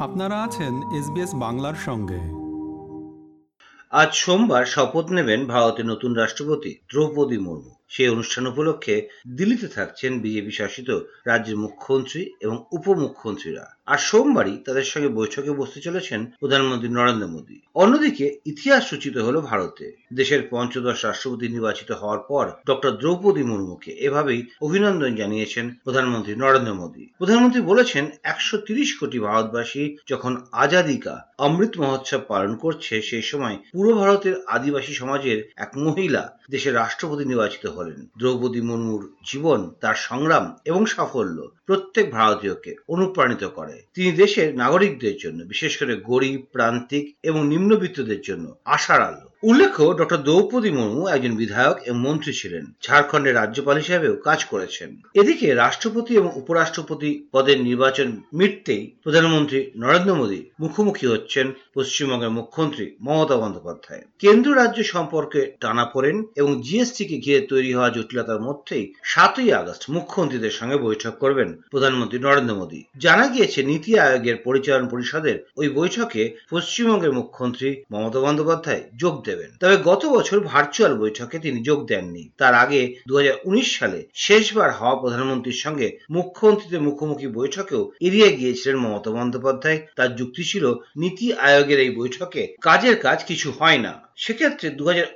আপনারা আছেন এসবিএস বাংলার সঙ্গে। আজ সোমবার শপথ নেবেন ভারতের নতুন রাষ্ট্রপতি দ্রৌপদী মুর্মু। সেই অনুষ্ঠান উপলক্ষে দিল্লিতে থাকছেন বিজেপি শাসিত রাজ্যের মুখ্যমন্ত্রী এবং উপমুখ্যমন্ত্রীরা। আর সোমবারই তাদের সঙ্গে বৈঠকে বসতে চলেছেন প্রধানমন্ত্রী নরেন্দ্র মোদী। অন্যদিকে ইতিহাস সূচিত হলো ভারতে। দেশের পঞ্চদশ রাষ্ট্রপতি নির্বাচিত হওয়ার পর ডক্টর দ্রৌপদী মুর্মুকে এভাবেই অভিনন্দন জানিয়েছেন প্রধানমন্ত্রী নরেন্দ্র মোদী। প্রধানমন্ত্রী বলেছেন, একশো তিরিশ কোটি ভারতবাসী যখন আজাদিকা অমৃত মহোৎসব পালন করছে, সেই সময় পূর্ব ভারতের আদিবাসী সমাজের এক মহিলা দেশের রাষ্ট্রপতি নির্বাচিত হলেন দ্রৌপদী মুর্মুর জীবন, তার সংগ্রাম এবং সাফল্য প্রত্যেক ভারতীয়কে অনুপ্রাণিত করে। তিনি দেশের নাগরিকদের জন্য, বিশেষ করে গরিব, প্রান্তিক এবং নিম্নবিত্তদের জন্য আশার আলো। উল্লেখ্য, ডক্টর দ্রৌপদী মুর্মু একজন বিধায়ক এবং মন্ত্রী ছিলেন। ঝাড়খণ্ডের রাজ্যপাল হিসেবেও কাজ করেছেন। এদিকে রাষ্ট্রপতি এবং উপরাষ্ট্রপতি পদের নির্বাচন মিটতেই প্রধানমন্ত্রী নরেন্দ্র মোদী মুখোমুখি হচ্ছেন পশ্চিমবঙ্গের মুখ্যমন্ত্রী মমতা বন্দ্যোপাধ্যায়। কেন্দ্র রাজ্য সম্পর্কে টানা পড়েন এবং জিএসটি কে ঘিরে তৈরি হওয়া জটিলতার মধ্যেই সাতই আগস্ট মুখ্যমন্ত্রীদের সঙ্গে বৈঠক করবেন প্রধানমন্ত্রী নরেন্দ্র মোদী। জানা গিয়েছে, নীতি আয়োগের পরিচালন পরিষদের ওই বৈঠকে পশ্চিমবঙ্গের মুখ্যমন্ত্রী মমতা বন্দ্যোপাধ্যায় যোগ দেবেন। তবে গত বছর ভার্চুয়াল বৈঠকে তিনি যোগ দেননি। তার আগে দু হাজার উনিশ সালে শেষবার হওয়া প্রধানমন্ত্রীর সঙ্গে মুখ্যমন্ত্রীদের মুখোমুখি বৈঠকেও এড়িয়ে গিয়েছিলেন মমতা বন্দ্যোপাধ্যায়। তার যুক্তি ছিল, নীতি আয়োগের এই বৈঠকে কাজের কাজ কিছু হয় না। সেক্ষেত্রে দু হাজার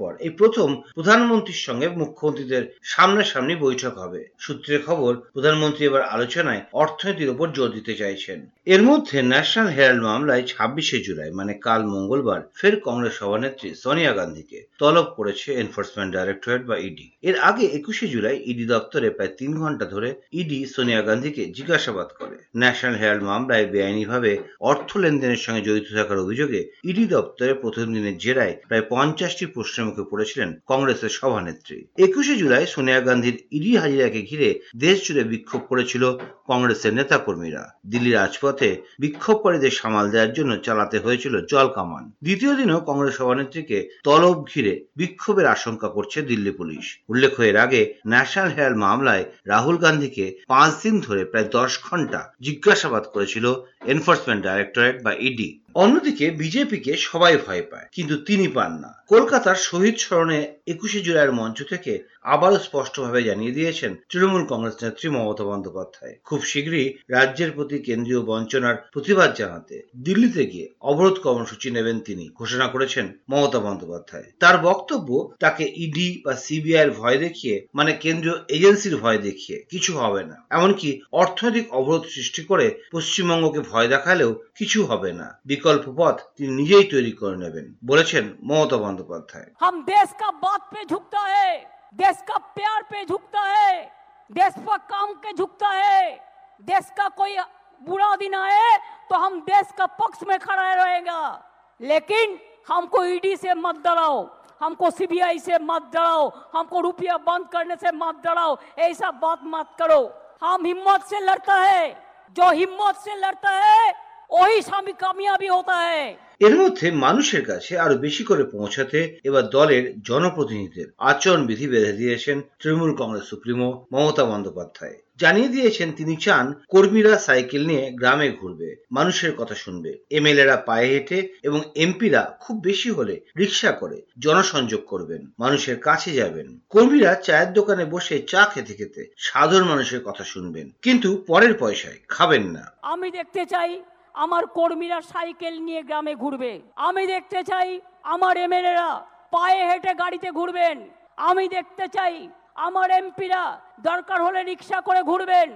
পর এই প্রথম প্রধানমন্ত্রীর সঙ্গে মুখ্যমন্ত্রীদের সামনাসামনি বৈঠক হবে। সূত্রের খবর, প্রধানমন্ত্রী এবার আলোচনায় অর্থনীতির উপর জোর দিতে চাইছেন। এর মধ্যে ন্যাশনাল হেরাল্ড মামলায় ছাব্বিশে জুলাই মানে কাল মঙ্গলবার, ফের কংগ্রেস সভানেত্রী সোনিয়া গান্ধীকে তলব করেছে এনফোর্সমেন্ট ডাইরেক্টরেট বা ইডি। এর আগে একুশে জুলাই ইডি দপ্তরে প্রায় তিন ঘণ্টা ধরে ইডি সোনিয়া গান্ধীকে জিজ্ঞাসাবাদ করে। ন্যাশনাল হেরাল্ড মামলায় বেআইনিভাবে অর্থ লেনদেনের সঙ্গে জড়িত থাকার অভিযোগে ইডি দপ্তরে প্রথম দিনের জেরা জেলায় প্রায় পঞ্চাশটি প্রশ্নের মুখে পড়েছিলেন কংগ্রেসের সভানেত্রী। একুশে জুলাই সোনিয়া গান্ধীর ইডি হাজিরাকে ঘিরে দেশ জুড়ে বিক্ষোভ করেছিল কংগ্রেসের নেতাকর্মীরা। দিল্লি রাজপথে বিক্ষোভকারীদের সামাল দেওয়ার জন্য চালাতে হয়েছিল জল কামান। দ্বিতীয় দিনও কংগ্রেস সভানেত্রীকে তলব ঘিরে বিক্ষোভের আশঙ্কা করছে দিল্লি পুলিশ। উল্লেখ্য এর আগে ন্যাশনাল হেরাল্ড মামলায় রাহুল গান্ধীকে পাঁচ দিন ধরে প্রায় দশ ঘণ্টা জিজ্ঞাসাবাদ করেছিল এনফোর্সমেন্ট ডাইরেক্টরেট বা ইডি। অন্যদিকে বিজেপিকে সবাই ভয় পায়, কিন্তু তিনি পান না। কলকাতার শহীদ স্মরণে একুশে জুলাইয়ের মঞ্চ থেকে আবারও স্পষ্টভাবে জানিয়ে দিয়েছেন তৃণমূল কংগ্রেস নেত্রী মমতা বন্দ্যোপাধ্যায় খুব শীঘ্রই রাজ্যের প্রতি কেন্দ্রীয় বঞ্চনার প্রতিবাদ জানাতে দিল্লিতে গিয়ে অবরোধ কর্মসূচি নেবেন তিনি ঘোষণা করেছেন মমতা বন্দ্যোপাধ্যায় তার বক্তব্য তাকে ইডি বা সিবিআই এর ভয় দেখিয়ে মানে কেন্দ্রীয় এজেন্সির ভয় দেখিয়ে কিছু হবে না এমনকি অর্থনৈতিক অবরোধ সৃষ্টি করে পশ্চিমবঙ্গকে ভয় দেখালেও কিছু হবে না বিকল্প পথ তিনি নিজেই তৈরি করে নেবেন বলেছেন মমতা বন্দ্যোপাধ্যায় हम देश का बात पे झुकता है देश का प्यार पे झुकता है, देश पर काम के झुकता है, देश का कोई बुरा दिन आए तो हम देश का पक्ष में खड़ा रहेगा। लेकिन हमको ईडी से मत डराओ, हमको सीबीआई से मत डराओ, हमको रुपया बंद करने से मत डराओ, ऐसा बात मत करो। हम हिम्मत से लड़ता है, जो हिम्मत से लड़ता है, वही कामयाबी होता है। এর মধ্যে মানুষের কাছে আরও বেশি করে পৌঁছাতে এবার দলের জনপ্রতিনিধিদের আচরণ বিধি বেঁধে দিয়েছেন তৃণমূল কংগ্রেস সুপ্রিমো মমতা বন্দ্যোপাধ্যায়। জানিয়ে দিয়েছেন তিনি চান কর্মীরা সাইকেল নিয়ে গ্রামে ঘুরবে, মানুষের কথা শুনবে, এমএলএরা পায়ে হেঁটে এবং এমপিরা খুব বেশি হলে রিক্সা করে জনসংযোগ করবেন, মানুষের কাছে যাবেন। কর্মীরা চায়ের দোকানে বসে চা খেতে খেতে সাধারণ মানুষের কথা শুনবেন, কিন্তু পরের পয়সায় খাবেন না। আমি দেখতে চাই আমার কর্মীরা সাইকেল নিয়ে গ্রামে ঘুরবে। আমি দেখতে চাই আমার এমএলএরা পায়ে হেঁটে গাড়িতে ঘুরবেন। আমি দেখতে চাই আমার এমপিরা দরকার হলে রিক্সা করে ঘুরবেন।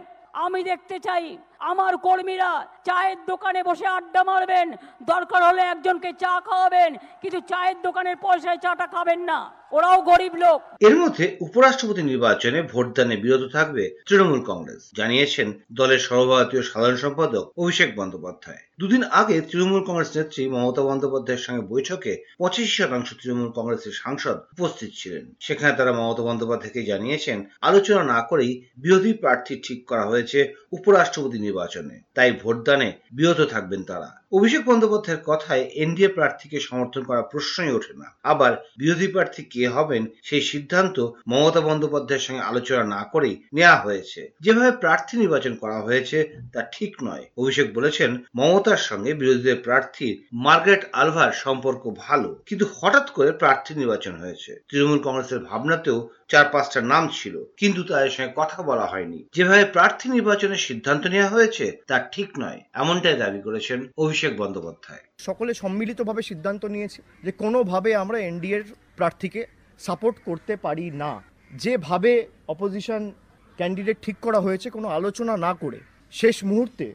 আমি দেখতে চাই আমার কর্মীরা চায়ের দোকানে বসে আড্ডা মারবেন। দরকার হলে একজনকে চা খাওয়াবেন, কিন্তু চায়ের দোকানের পয়সায় চাটা খাবেন না। ওরাও গরিব লোক। এর মধ্যে উপরাষ্ট্রপতি নির্বাচনে ভোটদানে বিরত থাকবে তৃণমূল কংগ্রেস, জানিয়েছেন দলের সর্বভারতীয় সাধারণ সম্পাদক অভিষেক বন্দ্যোপাধ্যায়। দুদিন আগে তৃণমূল কংগ্রেস নেত্রী মমতা বন্দ্যোপাধ্যায়ের সঙ্গে বৈঠকে পঁচিশ শতাংশ তৃণমূল কংগ্রেসের সাংসদ উপস্থিত ছিলেন। সেখানে তারা মমতা বন্দ্যোপাধ্যায়কে জানিয়েছেন, আলোচনা না করেই বিরোধী প্রার্থী ঠিক করা হয়েছে উপরাষ্ট্রপতি নির্বাচনে। তাই ভোটদানে বিরত থাকবেন তারা। অভিষেক বন্দ্যোপাধ্যায়ের কথায় এনডিএ প্রার্থীকে সমর্থন করা প্রশ্নই ওঠে না। আবার বিরোধী প্রার্থী কে হবেন সেই সিদ্ধান্ত মমতা বন্দ্যোপাধ্যায়ের সঙ্গে আলোচনা না করেই নেওয়া হয়েছে। যেভাবে প্রার্থী নির্বাচন করা হয়েছে তা ঠিক নয়। অভিষেক বলেছেন, মমতার সঙ্গে বিরোধীদের প্রার্থী মার্গারেট আলভার সম্পর্ক ভালো, কিন্তু হঠাৎ করে প্রার্থী নির্বাচন হয়েছে। তৃণমূল কংগ্রেসের ভাবনাতেও চার পাঁচটা নাম ছিল, কিন্তু তাদের সঙ্গে কথা বলা হয়নি। যেভাবে প্রার্থী নির্বাচনের সিদ্ধান্ত নেওয়া হয়েছে তা ঠিক নয়, এমনটাই দাবি করেছেন অভিষেক বন্দ্যোপাধ্যায়। সকলে সম্মিলিতভাবে সিদ্ধান্ত নিয়েছে যে কোনোভাবে আমরা এনডিএর প্রার্থীকে সাপোর্ট করতে পারি না। যেভাবে অপোজিশন ক্যান্ডিডেট ঠিক করা হয়েছে, কোনো আলোচনা না করে শেষ মুহূর্তে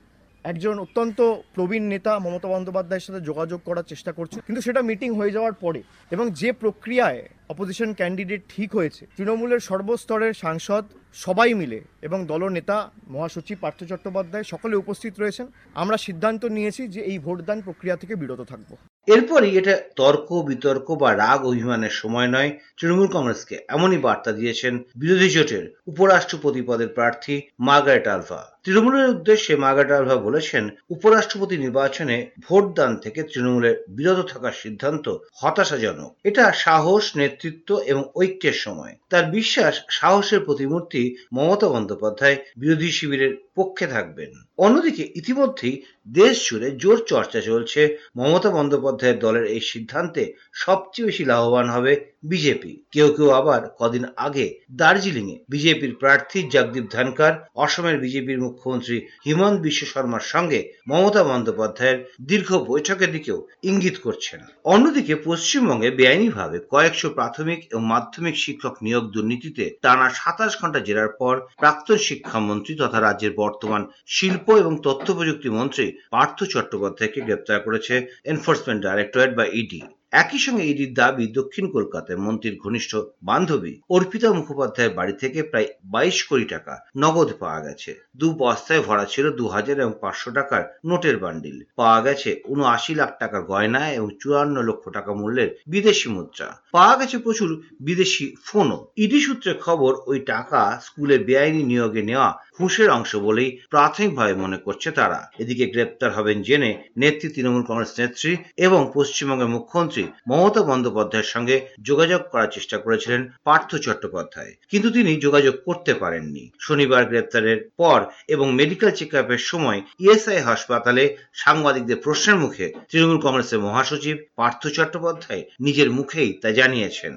একজন অত্যন্ত প্রবীণ নেতা মমতা বন্দ্যোপাধ্যায়ের সাথে যোগাযোগ করার চেষ্টা করছে, কিন্তু সেটা মিটিং হয়ে যাওয়ার পরে এবং যে প্রক্রিয়ায় অপোজিশন ক্যান্ডিডেট ঠিক হয়েছে, তৃণমূলের সর্বস্তরের সাংসদ সবাই মিলে এবং দলনেতা মহাসচিব পার্থ চট্টোপাধ্যায় সকলে উপস্থিত রয়েছেন। আমরা সিদ্ধান্ত নিয়েছি যে এই ভোটদান প্রক্রিয়া থেকে বিরত থাকব। এরপরই এটা তর্ক, বিতর্ক বা রাগ অভিমানের সময় নয়, তৃণমূল কংগ্রেসকে এমনই বার্তা দিয়েছেন বিরোধী জোটের উপরাষ্ট্রপতি পদের প্রার্থী মার্গারেট আলভা। তৃণমূলের উদ্দেশ্যে মার্গারেট বলেছেন, উপরাষ্ট্রপতি নির্বাচনে ভোটদান থেকে তৃণমূলের বিরত থাকার সিদ্ধান্ত হতাশাজনক। এটা সাহস, নেতৃত্ব এবং ঐক্যের সময়। তার বিশ্বাস, সাহসের প্রতিমূর্তি মমতা বন্দ্যোপাধ্যায় বিরোধী শিবিরের পক্ষে থাকবেন। অন্যদিকে ইতিমধ্যেই দেশ জুড়ে জোর চর্চা চলছে। মমতা বন্দ্যোপাধ্যায়ের দলের এই সিদ্ধান্তে সবচেয়ে বেশি লাভবান হবে বিজেপি। কেউ কেউ আবার কদিন আগে দার্জিলিং এ বিজেপির প্রার্থী জগদীপ ধনকর অসমের বিজেপির মুখ্যমন্ত্রী হিমন্ত বিশ্ব শর্মার সঙ্গে মমতা বন্দ্যোপাধ্যায়ের দীর্ঘ বৈঠকের দিকেও ইঙ্গিত করছেন। অন্যদিকে পশ্চিমবঙ্গে বেআইনিভাবে কয়েকশো প্রাথমিক এবং মাধ্যমিক শিক্ষক নিয়োগ দুর্নীতিতে টানা সাতাশ ঘণ্টা জেরার পর প্রাক্তন শিক্ষামন্ত্রী তথা রাজ্যের বর্তমান শিল্প এবং তথ্য প্রযুক্তি মন্ত্রী পার্থ চট্টোপাধ্যায়কে গ্রেপ্তার করেছে এনফোর্সমেন্ট ডাইরেক্টরেট বা ইডি। একই সঙ্গে ইডির দাবি দক্ষিণ কলকাতায় মন্ত্রীর ঘনিষ্ঠ বান্ধবী অর্পিতা মুখোপাধ্যায়ের বাড়ি থেকে প্রায় বাইশ কোটি টাকা নগদ পাওয়া গেছে। দু বস্তায় ভরা ছিল দু হাজার এবং পাঁচশো টাকার নোটের বান্ডিল। পাওয়া গেছে উনআশি লাখ টাকার গয়না এবং চুয়ান্ন লক্ষ টাকা মূল্যের বিদেশি মুদ্রা। পাওয়া গেছে প্রচুর বিদেশি ফোনও। ইডি সূত্রে খবর, ওই টাকা স্কুলে বেআইনি নিয়োগে নেওয়া ঘুষের অংশ বলেই প্রাথমিকভাবে মনে করছে তারা। এদিকে গ্রেপ্তার হবেন জেনে নেত্রী তৃণমূল কংগ্রেস নেত্রী এবং পশ্চিমবঙ্গের মুখ্যমন্ত্রী মমতা বন্দ্যোপাধ্যায়ের সঙ্গে যোগাযোগ করার চেষ্টা করেছিলেন পার্থ চট্টোপাধ্যায়। কিন্তু তিনি যোগাযোগ করতে পারেননি। শনিবার গ্রেপ্তারের পর এবং মেডিকেল চেক আপের সময় ইএসআই হাসপাতালে সাংবাদিকদের প্রশ্নের মুখে তৃণমূল কংগ্রেসের মহাসচিব পার্থ চট্টোপাধ্যায় নিজের মুখেই তা জানিয়েছেন।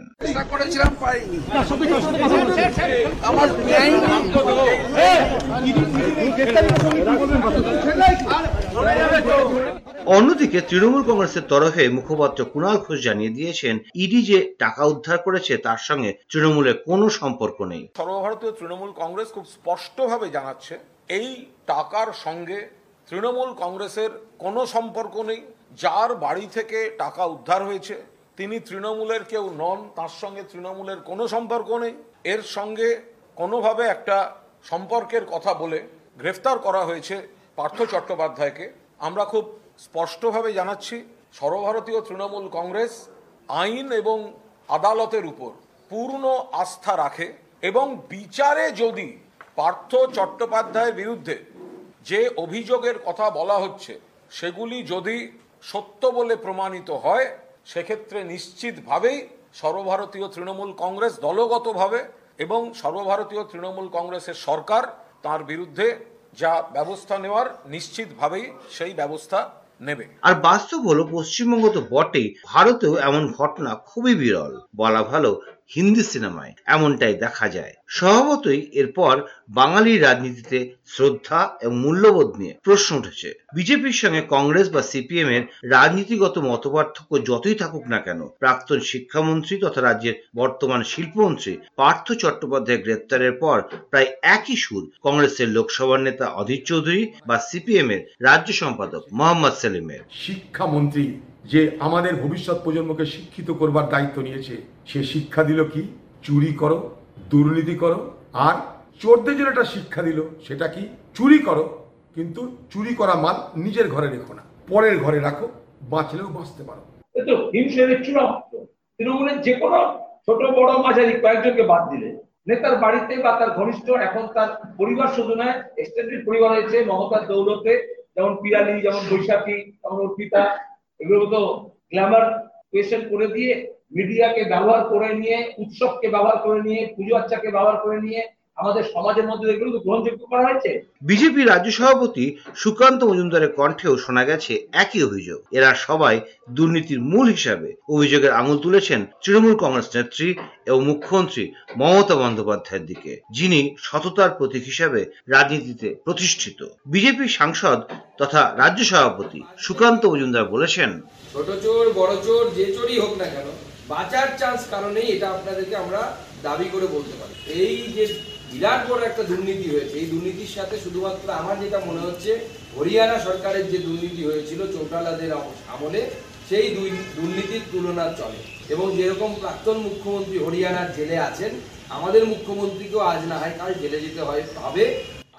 আমার অন্যদিকে তৃণমূল কংগ্রেসের তরফে মুখপাত্র কুণাল ঘোষ জানিয়ে দিয়েছেন, ইডি যে টাকা উদ্ধার করেছে তার সঙ্গে তৃণমূলের কোনো সম্পর্ক নেই। সর্বভারতীয় তৃণমূল কংগ্রেস খুব স্পষ্টভাবে জানাচ্ছে, এই টাকার সঙ্গে তৃণমূল কংগ্রেসের কোনো সম্পর্ক নেই। যার বাড়ি থেকে টাকা উদ্ধার হয়েছে, তিনি তৃণমূলের কেউ নন, তার সঙ্গে তৃণমূলের কোনো সম্পর্ক নেই। এর সঙ্গে কোনোভাবে একটা সম্পর্কের কথা বলে গ্রেফতার করা হয়েছে পার্থ চট্টোপাধ্যায়কে। আমরা খুব স্পষ্টভাবে জানাচ্ছি, সর্বভারতীয় তৃণমূল কংগ্রেস আইন এবং আদালতের উপর পূর্ণ আস্থা রাখে এবং বিচারে যদি পার্থ চট্টোপাধ্যায়ের বিরুদ্ধে যে অভিযোগের কথা বলা হচ্ছে, সেগুলি যদি সত্য বলে প্রমাণিত হয়, সেক্ষেত্রে নিশ্চিতভাবেই সর্বভারতীয় তৃণমূল কংগ্রেস দলগতভাবে এবং সর্বভারতীয় তৃণমূল কংগ্রেসের সরকার তার বিরুদ্ধে যা ব্যবস্থা নেওয়ার নিশ্চিতভাবেই সেই ব্যবস্থা নেবে। আর বাস্তব হলো পশ্চিমবঙ্গ তো বটেই ভারতেও এমন ঘটনা খুবই বিরল। বলা ভালো হিন্দি সিনেমায় এমনটাই দেখা যায়। স্বভাবতই এরপর বাঙালির রাজনীতিতে শ্রদ্ধা এবং মূল্যবোধ নিয়ে প্রশ্ন উঠেছে। বিজেপির সঙ্গে কংগ্রেস বা সিপিএম এর রাজনীতিগত মতপার্থক্য যতই থাকুক না কেন, প্রাক্তন শিক্ষামন্ত্রী তথা রাজ্যের বর্তমান শিল্পমন্ত্রী পার্থ চট্টোপাধ্যায় গ্রেপ্তারের পর প্রায় একই সুর কংগ্রেসের লোকসভার নেতা অধীর চৌধুরী বা সিপিএম এর রাজ্য সম্পাদক মোহাম্মদ সেলিমের। শিক্ষামন্ত্রী যে আমাদের ভবিষ্যৎ প্রজন্মকে শিক্ষিত করবার দায়িত্ব নিয়েছে সে শিক্ষা দিল কি? চুরি করো, দুর্নীতি করো, আর চোরদের জন্য একটা শিক্ষা দিল, সেটা কি? চুরি করো, কিন্তু চুরি করা মাল নিজের ঘরে রেখো না, পরের ঘরে রাখো, বাঁচলেও বাঁচতে পারো। চূড়ান্ত। তৃণমূলের যে কোনো ছোট বড় মাঝারি কয়েকজনকে বাদ দিলে, নেতার বাড়িতে বা তার ঘনিষ্ঠ এখন তার পরিবার শুধু নয় এক্সটেন্ডেড পরিবার হয়েছে মমতার দৌলতে, যেমন পিয়ালি যেমন বৈশাখী যেমন অর্পিতা, এগুলো তো গ্ল্যামার পেশেন্ট করে দিয়ে মিডিয়াকে ব্যবহার করে নিয়ে, উৎসবকে ব্যবহার করে নিয়ে, পুজো আচ্ছাকে ব্যবহার করে নিয়ে আমাদের সমাজের মধ্যে এগুলো গ্রহণযোগ্য করা হয়েছে। বিজেপি রাজ্য সভাপতি সুকান্ত মজুমদারের কণ্ঠেও শোনা গেছে একই অভিযোগ। এরা সবাই দুর্নীতির মূল হিসাবে অভিযোগের আঙুল তুলেছেন তৃণমূল কংগ্রেস নেত্রী এবং মুখ্যমন্ত্রী মমতা বন্দ্যোপাধ্যায়ের দিকে যিনি সততার প্রতীক হিসাবে রাজনীতিতে প্রতিষ্ঠিত। বিজেপি সাংসদ তথা রাজ্য সভাপতি সুকান্ত মজুমদার বলেছেন ছোট চোর বড় চোর যে চোরই হোক না কেন বাঁচার চান্স কারণেই এটা আপনাদেরকে আমরা দাবি করে বলতে পারি। এই যে বিরাট বড় একটা দুর্নীতি হয়েছে। এই দুর্নীতির সাথে শুধুমাত্র আমার যেটা মনে হচ্ছে, হরিয়ানা সরকারের যে দুর্নীতি হয়েছিল চৌটালাদের আমলে সেই দুই দুর্নীতির তুলনা চলে। এবং যেরকম প্রাক্তন মুখ্যমন্ত্রী হরিয়ানার জেলে আছেন, আমাদের মুখ্যমন্ত্রীকেও আজ না হয় কাল জেলে যেতে হয় হবে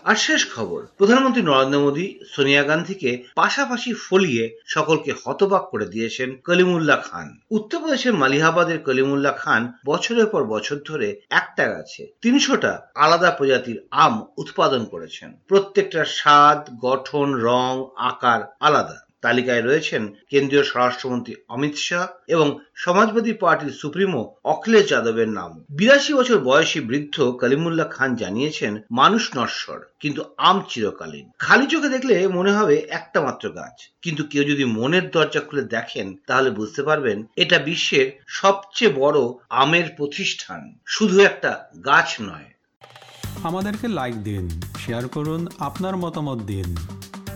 আর শেষ খবর, প্রধানমন্ত্রী নরেন্দ্র মোদী সোনিয়া গান্ধীকে পাশাপাশি ফলিয়ে সকলকে হতবাক করে দিয়েছেন কলিমুল্লাহ খান। উত্তরপ্রদেশের মালিহাবাদের কলিমুল্লাহ খান বছরের পর বছর ধরে একটা গাছে তিনশোটা আলাদা প্রজাতির আম উৎপাদন করেছেন। প্রত্যেকটার স্বাদ, গঠন, রং, আকার আলাদা। তালিকায় রয়েছেন কেন্দ্রীয় স্বরাষ্ট্রমন্ত্রী অমিত শাহ এবং সমাজবাদী পার্টির সুপ্রিমো অখিলেশ যাদবের নাম। বিরাশি বছর বয়সী বৃদ্ধ কলিমুল্লাহ খান জানিয়েছেন, মানুষ নশ্বর, কিন্তু আম চিরকালীন। খালি চোখে দেখলে মনে হবে একটা মাত্র গাছ। কিন্তু কেউ যদি মনের দরজা খুলে দেখেন, তাহলে বুঝতে পারবেন এটা বিশ্বের সবচেয়ে বড় আমের প্রতিষ্ঠান। শুধু একটা গাছ নয়। আমাদেরকে লাইক দিন শেয়ার করুন, আপনার মতামত দিন।